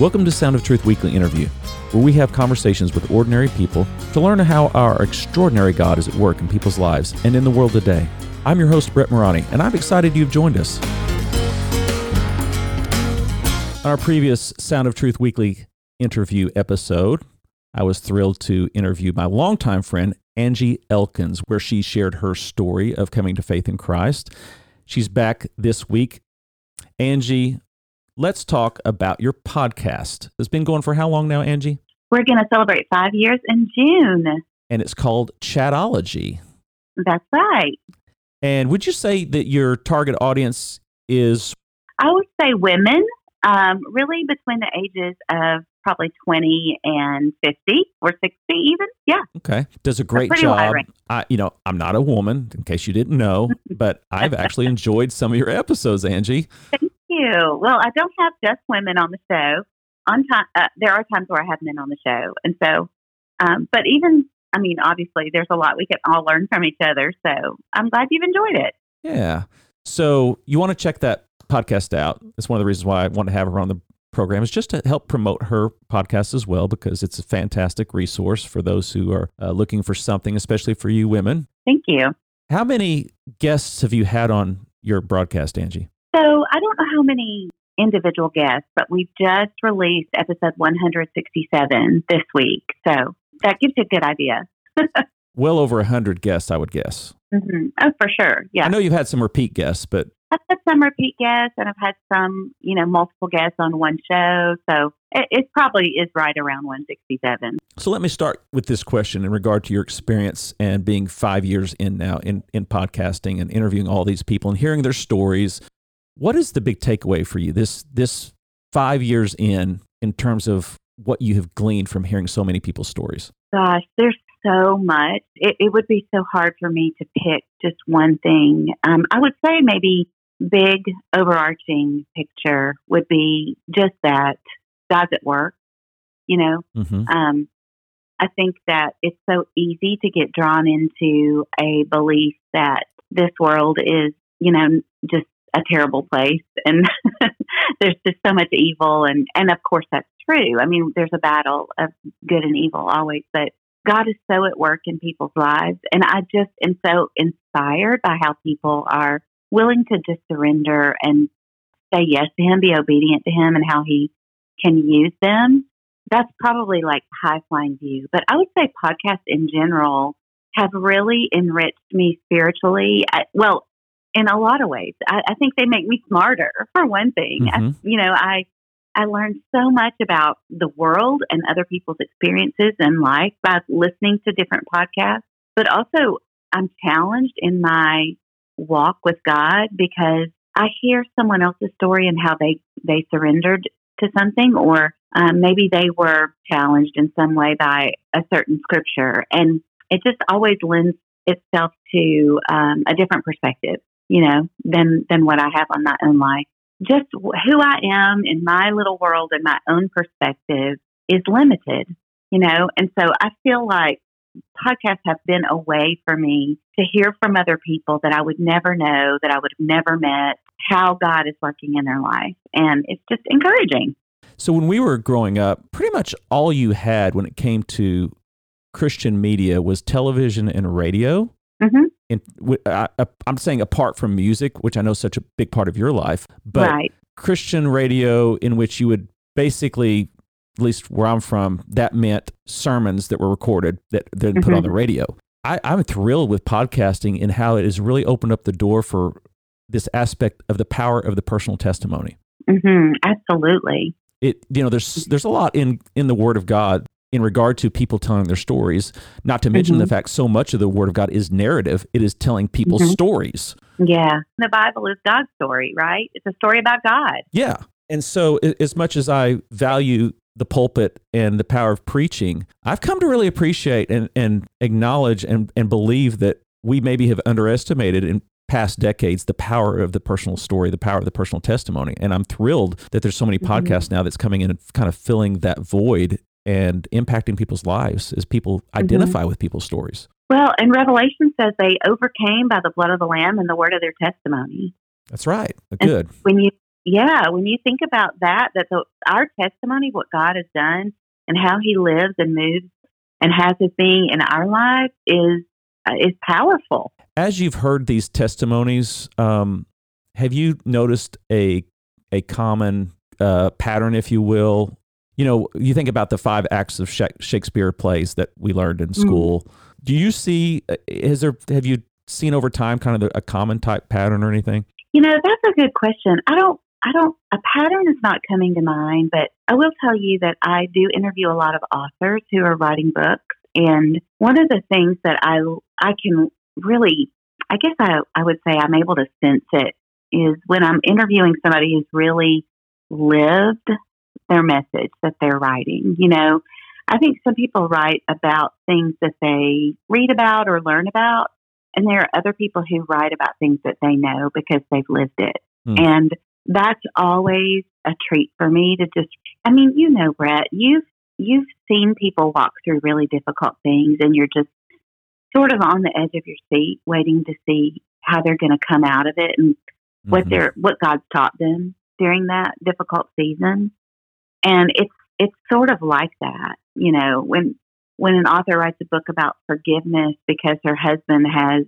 Welcome to Sound of Truth Weekly Interview, where we have conversations with ordinary people to learn how our extraordinary God is at work in people's lives and in the world today. I'm your host, Brett Morani, and I'm excited you've joined us. On our previous Sound of Truth Weekly interview episode, I was thrilled to interview my longtime friend, Angie Elkins, where she shared her story of coming to faith in Christ. She's back this week. Angie, let's talk about your podcast. It's been going for how long now, Angie? We're going to celebrate five years in June. And it's called Chatology. That's right. And would you say that your target audience is? I would say women, um, really between the ages of probably 20 and 50 or 60 even. Yeah. Okay. Does a great job. I, you know, I'm not a woman in case you didn't know, but I've actually enjoyed some of your episodes, Angie. Thank you. Well, I don't have just women on the show. On time, uh, there are times where I have men on the show, and so, um, but even, I mean, obviously, there's a lot we can all learn from each other. So I'm glad you've enjoyed it. Yeah. So you want to check that podcast out. That's one of the reasons why I want to have her on the program is just to help promote her podcast as well because it's a fantastic resource for those who are uh, looking for something, especially for you women. Thank you. How many guests have you had on your broadcast, Angie? So I don't know how many individual guests, but we've just released episode 167 this week. So that gives you a good idea. well over 100 guests, I would guess. Mm-hmm. Oh, for sure. Yeah. I know you've had some repeat guests, but. I've had some repeat guests and I've had some, you know, multiple guests on one show. So it, it probably is right around 167. So let me start with this question in regard to your experience and being five years in now in, in podcasting and interviewing all these people and hearing their stories what is the big takeaway for you this this five years in in terms of what you have gleaned from hearing so many people's stories? Gosh, there's so much. It, it would be so hard for me to pick just one thing. Um, I would say maybe big overarching picture would be just that God's at work. You know, mm-hmm. um, I think that it's so easy to get drawn into a belief that this world is, you know, just a terrible place and there's just so much evil and and of course that's true i mean there's a battle of good and evil always but god is so at work in people's lives and i just am so inspired by how people are willing to just surrender and say yes to him be obedient to him and how he can use them that's probably like high flying view but i would say podcasts in general have really enriched me spiritually. well, in a lot of ways. I, I think they make me smarter for one thing. Mm-hmm. I, you know, I I learned so much about the world and other people's experiences in life by listening to different podcasts. But also, I'm challenged in my walk with God because I hear someone else's story and how they they surrendered to something, or um, maybe they were challenged in some way by a certain scripture, and it just always lends itself to um, a different perspective you know, than than what I have on my own life. Just who I am in my little world and my own perspective is limited, you know, and so I feel like podcasts have been a way for me to hear from other people that I would never know, that I would have never met, how God is working in their life. And it's just encouraging. So, when we were growing up, pretty much all you had when it came to Christian media was television and radio. Mm-hmm. In, I, am saying apart from music, which I know is such a big part of your life, but right. Christian radio in which you would basically, at least where I'm from, that meant sermons that were recorded that then mm-hmm. put on the mm-hmm. radio. I, I'm thrilled with podcasting and how it has really opened up the door for this aspect of the power of the personal testimony. Mm-hmm. Absolutely. It you know there's there's a lot in in the Word of God in regard to people telling their stories, not to mention mm-hmm. the fact so much of the Word of God is narrative, it is telling people's mm-hmm. stories. Yeah. The Bible is God's story, right? It's a story about God. Yeah. And so, as much as I value the pulpit and the power of preaching, I've come to really appreciate and, and acknowledge and, and believe that we maybe have underestimated in past decades the power of the personal story, the power of the personal testimony. And I'm thrilled that there's so many mm-hmm. podcasts now that's coming in and kind of filling that void and impacting people's lives as people mm-hmm. identify with people's stories. Well, and Revelation says they overcame by the blood of the Lamb and the word of their testimony. That's right. Good. And when you yeah, when you think about that, that the, our testimony, what God has done, and how He lives and moves and has His being in our lives is uh, is powerful. As you've heard these testimonies, um, have you noticed a a common uh, pattern, if you will? You know, you think about the five acts of Shakespeare plays that we learned in mm. school. Mm. Do you see? Uh, is there? Have you seen over time kind of a common type pattern or anything? You know, that's a good question. I don't. I don't. A pattern is not coming to mind, but I will tell you that I do interview a lot of authors who are writing books, and one of the things that I I can really, I guess I I would say I'm able to sense it is when I'm interviewing somebody who's really lived their message that they're writing. You know, I think some people write about things that they read about or learn about, and there are other people who write about things that they know because they've lived it. Mm. And that's always a treat for me to just I mean, you know, Brett, you've you've seen people walk through really difficult things and you're just sort of on the edge of your seat waiting to see how they're going to come out of it and what mm-hmm. they're what God's taught them during that difficult season. And it's it's sort of like that, you know, when when an author writes a book about forgiveness because her husband has,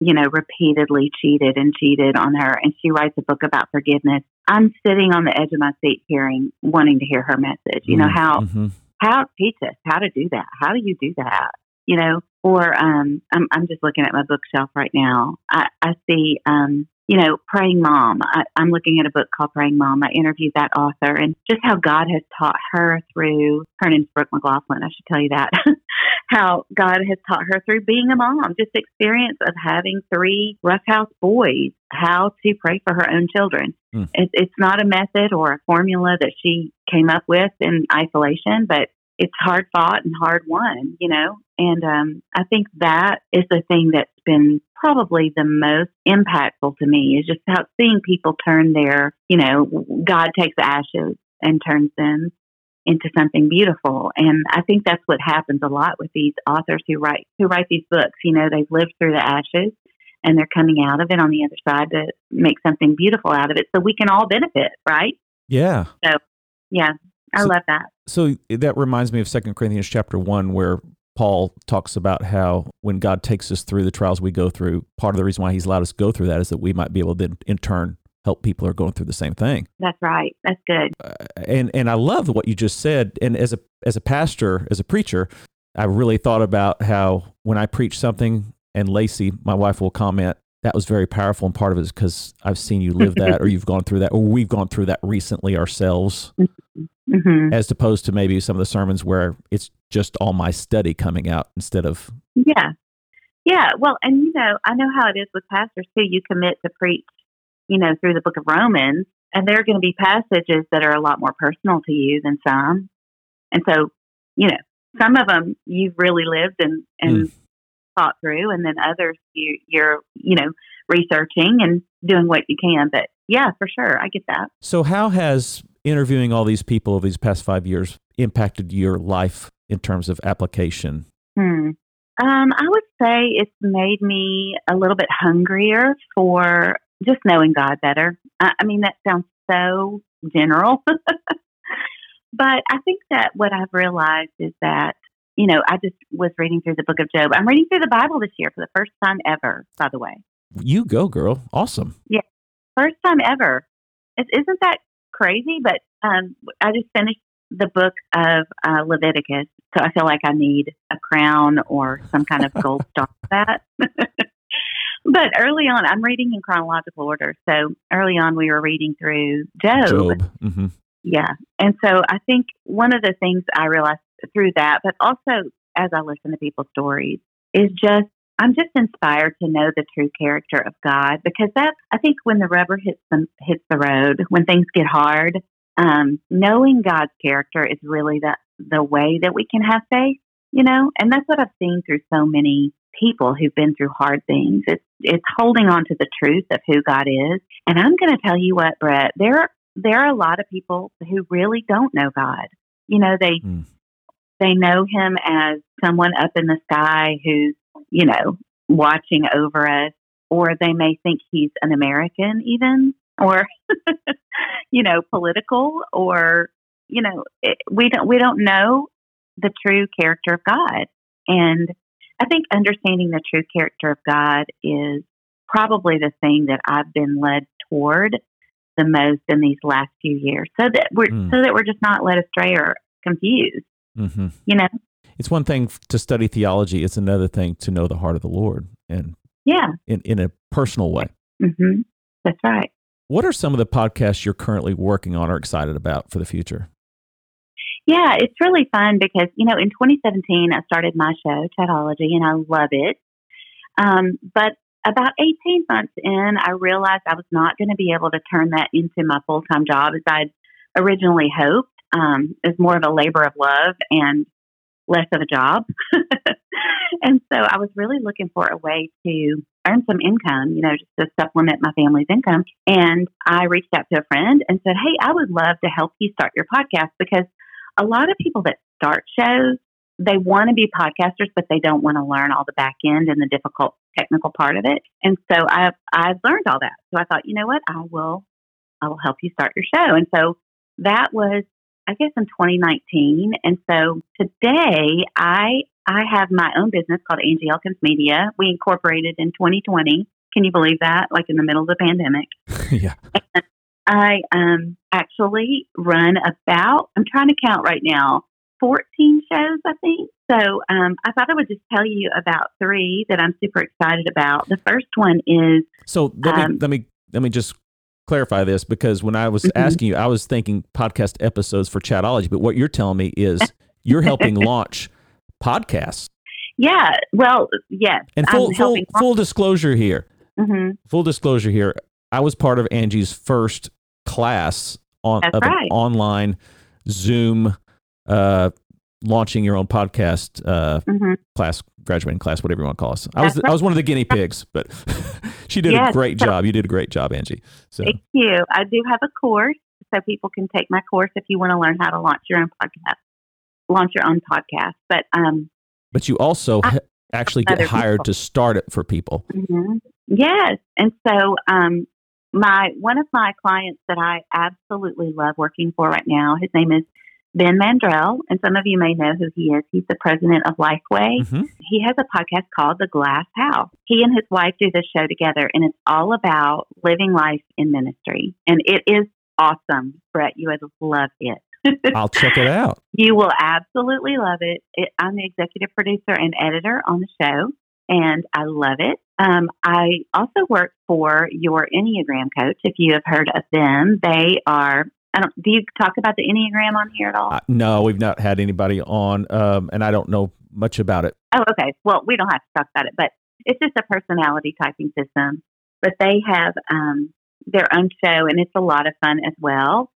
you know, repeatedly cheated and cheated on her and she writes a book about forgiveness, I'm sitting on the edge of my seat hearing wanting to hear her message. You know, mm-hmm. how mm-hmm. how teach us how to do that. How do you do that? You know, or um I'm I'm just looking at my bookshelf right now. I, I see um you know, Praying Mom. I, am looking at a book called Praying Mom. I interviewed that author and just how God has taught her through, her name's Brooke McGlothlin, I should tell you that, how God has taught her through being a mom, just experience of having three roughhouse boys, how to pray for her own children. Mm. It, it's not a method or a formula that she came up with in isolation, but it's hard fought and hard won, you know. And um, I think that is the thing that's been probably the most impactful to me is just how seeing people turn their, you know, God takes ashes and turns them into something beautiful. And I think that's what happens a lot with these authors who write who write these books. You know, they've lived through the ashes and they're coming out of it on the other side to make something beautiful out of it so we can all benefit, right? Yeah. So yeah, I so, love that. So that reminds me of Second Corinthians chapter 1 where Paul talks about how when God takes us through the trials we go through, part of the reason why he's allowed us to go through that is that we might be able to then in turn help people who are going through the same thing. That's right. That's good. Uh, and and I love what you just said. And as a as a pastor, as a preacher, I really thought about how when I preach something and Lacey, my wife, will comment, that was very powerful. And part of it is because I've seen you live that, or you've gone through that, or we've gone through that recently ourselves, mm-hmm. as opposed to maybe some of the sermons where it's just all my study coming out instead of. Yeah. Yeah. Well, and you know, I know how it is with pastors too. You commit to preach, you know, through the book of Romans, and there are going to be passages that are a lot more personal to you than some. And so, you know, some of them you've really lived and, and mm thought through, and then others you, you're you know researching and doing what you can. But yeah, for sure, I get that. So, how has interviewing all these people over these past five years impacted your life in terms of application? Hmm. Um, I would say it's made me a little bit hungrier for just knowing God better. I, I mean, that sounds so general. but I think that what I've realized is that you know, I just was reading through the book of Job. I'm reading through the Bible this year for the first time ever, by the way. You go, girl. Awesome. Yeah. First time ever. is isn't that crazy? But um, I just finished the book of uh, Leviticus, so I feel like I need a crown or some kind of gold star for that. but early on, I'm reading in chronological order. So early on, we were reading through Job. Job. Mm-hmm. Yeah. And so I think one of the things I realized through that, but also as I listen to people's stories, is just I'm just inspired to know the true character of God because that I think when the rubber hits the hits the road, when things get hard, um, knowing God's character is really the the way that we can have faith, you know, and that's what I've seen through so many people who've been through hard things. It's it's holding on to the truth of who God is. And I'm going to tell you what, Brett, there are, there are a lot of people who really don't know God. You know, they mm. They know him as someone up in the sky who's, you know, watching over us, or they may think he's an American even. or you know political or you know it, we don't we don't know the true character of God. And I think understanding the true character of God is probably the thing that I've been led toward the most in these last few years so that we're mm. so that we're just not led astray or confused. Mm-hmm. you know? It's one thing to study theology it's another thing to know the heart of the lord and yeah. in, in a personal way. Mm-hmm. that's right. What are some of the podcasts you're currently working on or excited about for the future yeah it's really fun because you know in 2017 i started my show chatology and i love it um, but about 18 months in, I realized I was not going to be able to turn that into my full time job as I'd originally hoped. Um, it's more of a labor of love and less of a job. and so I was really looking for a way to earn some income, you know, just to supplement my family's income. And I reached out to a friend and said, Hey, I would love to help you start your podcast because a lot of people that start shows they want to be podcasters, but they don't want to learn all the back end and the difficult technical part of it. And so I've I've learned all that. So I thought, you know what, I will I will help you start your show. And so that was I guess in 2019. And so today I I have my own business called Angie Elkins Media. We incorporated in 2020. Can you believe that? Like in the middle of the pandemic. yeah. And I um actually run about I'm trying to count right now 14 shows, I think. So um, I thought I would just tell you about three that I'm super excited about. The first one is. So let me um, let me let me just clarify this because when I was mm-hmm. asking you, I was thinking podcast episodes for Chatology, but what you're telling me is you're helping launch podcasts. Yeah. Well, yes. And full full, full disclosure here. Mm-hmm. Full disclosure here. I was part of Angie's first class on of right. an online Zoom uh, launching your own podcast uh, mm-hmm. class, graduating class, whatever you want to call us. I was I was one of the guinea pigs, but she did yes, a great so, job. You did a great job, Angie. So. Thank you. I do have a course, so people can take my course if you want to learn how to launch your own podcast, launch your own podcast. But um, but you also I, actually get hired people. to start it for people. Mm-hmm. Yes, and so um, my one of my clients that I absolutely love working for right now, his name is Ben Mandrell, and some of you may know who he is. He's the president of Lifeway. Mm-hmm. He has a podcast called The Glass House. He and his wife do this show together, and it's all about living life in ministry. And it is awesome, Brett. You would love it. I'll check it out. You will absolutely love it. it. I'm the executive producer and editor on the show, and I love it. Um, I also work for your Enneagram coach. If you have heard of them, they are I don't. Do you talk about the Enneagram on here at all? Uh, no, we've not had anybody on, um, and I don't know much about it. Oh, okay. Well, we don't have to talk about it, but it's just a personality typing system. But they have um, their own show, and it's a lot of fun as well.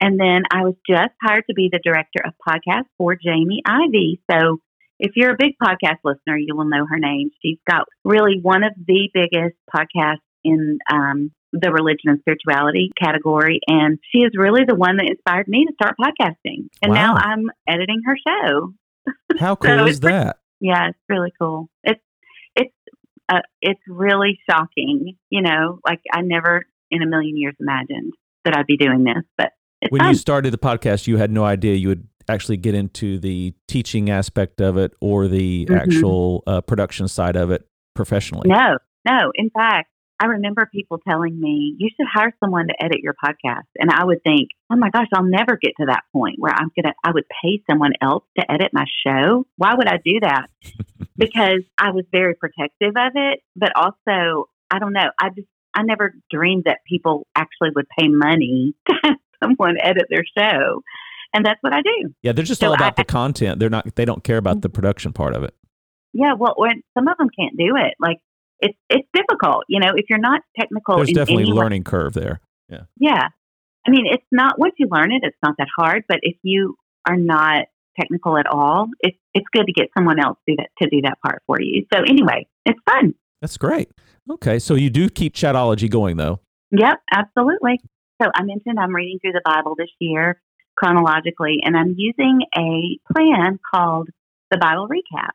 And then I was just hired to be the director of podcast for Jamie Ivey. So if you're a big podcast listener, you will know her name. She's got really one of the biggest podcasts in um, the religion and spirituality category. And she is really the one that inspired me to start podcasting. And wow. now I'm editing her show. How cool so is that? Yeah, it's really cool. It's it's uh, it's really shocking. You know, like I never in a million years imagined that I'd be doing this. But when fun. you started the podcast, you had no idea you would actually get into the teaching aspect of it or the mm-hmm. actual uh, production side of it professionally. No, no. In fact, I remember people telling me, you should hire someone to edit your podcast. And I would think, oh my gosh, I'll never get to that point where I'm going to, I would pay someone else to edit my show. Why would I do that? because I was very protective of it. But also, I don't know, I just, I never dreamed that people actually would pay money to have someone edit their show. And that's what I do. Yeah, they're just so all about I, the content. They're not, they don't care about the mm-hmm. production part of it. Yeah, well, when, some of them can't do it. Like it's it's difficult. You know, if you're not technical, there's definitely a learning way, curve there. Yeah. Yeah. I mean, it's not once you learn it, it's not that hard. But if you are not technical at all, it's it's good to get someone else do that to do that part for you. So anyway, it's fun. That's great. Okay, so you do keep Chatology going though. Yep, absolutely. So I mentioned I'm reading through the Bible this year chronologically, and I'm using a plan called the Bible Recap.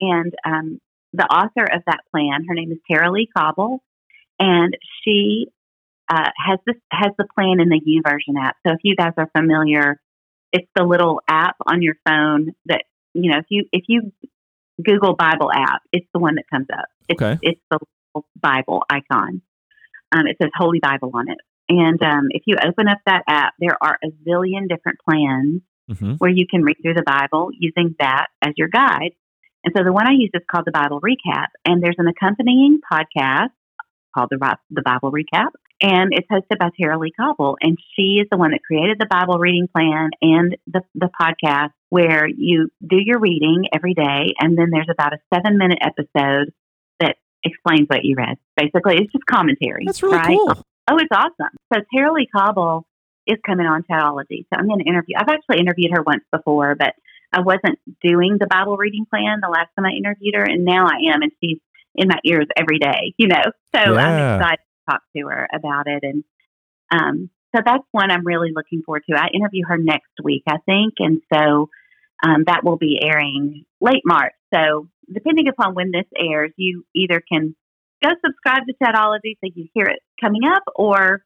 And um, the author of that plan, her name is Tara-Leigh Cobble, and she uh, has this has the plan in the YouVersion app. So if you guys are familiar, it's the little app on your phone that you know if you if you Google Bible app, it's the one that comes up. It's, okay. it's the Bible icon. Um, it says Holy Bible on it. And um, if you open up that app, there are a zillion different plans mm-hmm. where you can read through the Bible using that as your guide. And so the one I use is called the Bible Recap. And there's an accompanying podcast called the, the Bible Recap. And it's hosted by Tara-Leigh Cobble. And she is the one that created the Bible reading plan and the, the podcast where you do your reading every day. And then there's about a seven minute episode that explains what you read. Basically, it's just commentary. That's really right? cool. Oh, it's awesome. So Tara-Leigh Cobble is coming on Chatology. So I'm going to interview. I've actually interviewed her once before, but I wasn't doing the Bible reading plan the last time I interviewed her, and now I am, and she's in my ears every day. You know, so yeah. I'm excited to talk to her about it, and um, so that's one I'm really looking forward to. I interview her next week, I think, and so um, that will be airing late March. So depending upon when this airs, you either can go subscribe to Chatology so you hear it coming up, or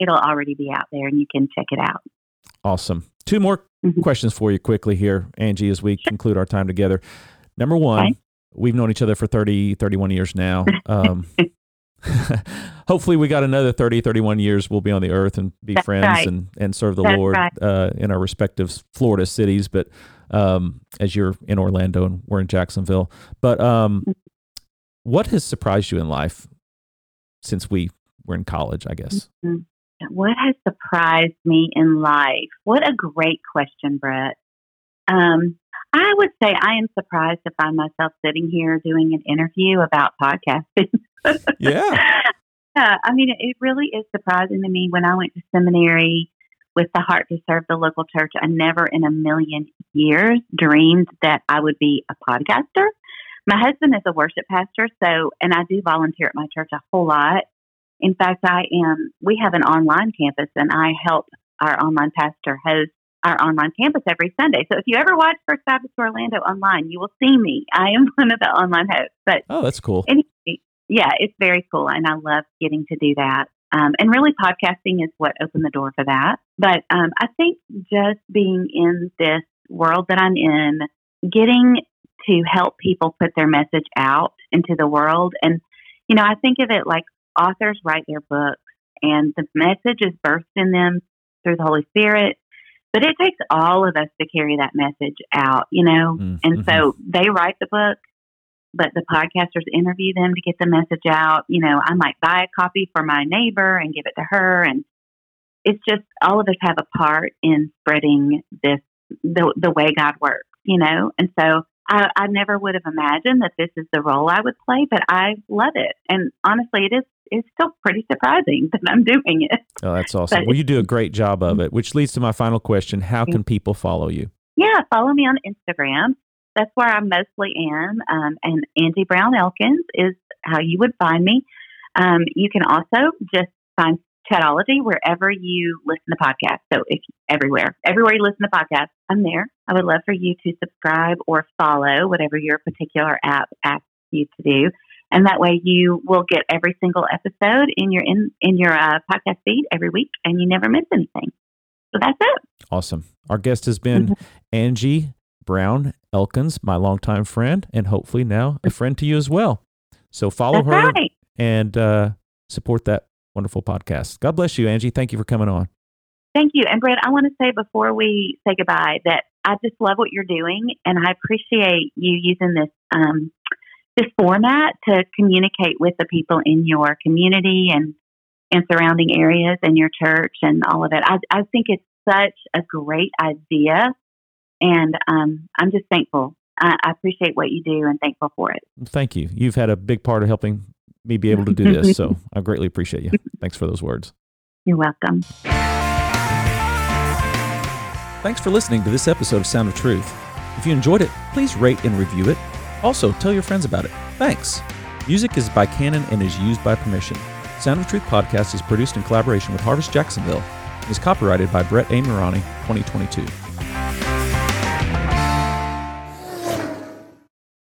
it'll already be out there and you can check it out. Awesome. Two more mm-hmm. questions for you quickly here, Angie, as we sure. conclude our time together. Number one, okay. we've known each other for 30, 31 years now. Um, hopefully we got another 30 31 years we'll be on the earth and be That's friends right. and, and serve the That's lord right. uh, in our respective florida cities but um, as you're in orlando and we're in jacksonville but um, mm-hmm. what has surprised you in life since we were in college i guess mm-hmm. what has surprised me in life what a great question brett um, I would say I am surprised to find myself sitting here doing an interview about podcasting. yeah. Yeah, I mean, it really is surprising to me when I went to seminary with the heart to serve the local church. I never in a million years dreamed that I would be a podcaster. My husband is a worship pastor, so, and I do volunteer at my church a whole lot. In fact, I am, we have an online campus and I help our online pastor host our online campus every Sunday. So if you ever watch First Baptist Orlando online, you will see me. I am one of the online hosts. But oh, that's cool. Anyway, yeah, it's very cool, and I love getting to do that. Um, and really, podcasting is what opened the door for that. But um, I think just being in this world that I'm in, getting to help people put their message out into the world, and you know, I think of it like authors write their books, and the message is birthed in them through the Holy Spirit but it takes all of us to carry that message out, you know? Mm-hmm. And so they write the book, but the podcasters interview them to get the message out. You know, I might buy a copy for my neighbor and give it to her. And it's just all of us have a part in spreading this, the, the way God works, you know? And so I, I never would have imagined that this is the role I would play, but I love it. And honestly, it is it's still pretty surprising that I'm doing it. Oh, that's awesome. But well, you do a great job of it, which leads to my final question. How can people follow you? Yeah, follow me on Instagram. That's where I mostly am. Um, and Angie Brown Elkins is how you would find me. Um, you can also just find Chatology wherever you listen to podcasts. So if everywhere, everywhere you listen to podcasts, I'm there. I would love for you to subscribe or follow whatever your particular app asks you to do and that way you will get every single episode in your in in your uh, podcast feed every week, and you never miss anything. So that's it. Awesome. Our guest has been mm-hmm. Angie Brown Elkins, my longtime friend, and hopefully now a friend to you as well. So follow that's her right. and uh, support that wonderful podcast. God bless you, Angie. Thank you for coming on. Thank you. And Brad, I want to say before we say goodbye that I just love what you're doing, and I appreciate you using this um, this format to communicate with the people in your community and and surrounding areas and your church and all of it. I, I think it's such a great idea, and um, I'm just thankful. I, I appreciate what you do and thankful for it. Thank you. You've had a big part of helping me be able to do this, so I greatly appreciate you. Thanks for those words. You're welcome. Thanks for listening to this episode of Sound of Truth. If you enjoyed it, please rate and review it also, tell your friends about it. Thanks. Music is by Canon and is used by permission. Sound of Truth podcast is produced in collaboration with Harvest Jacksonville and is copyrighted by Brett A. Mirani, 2022.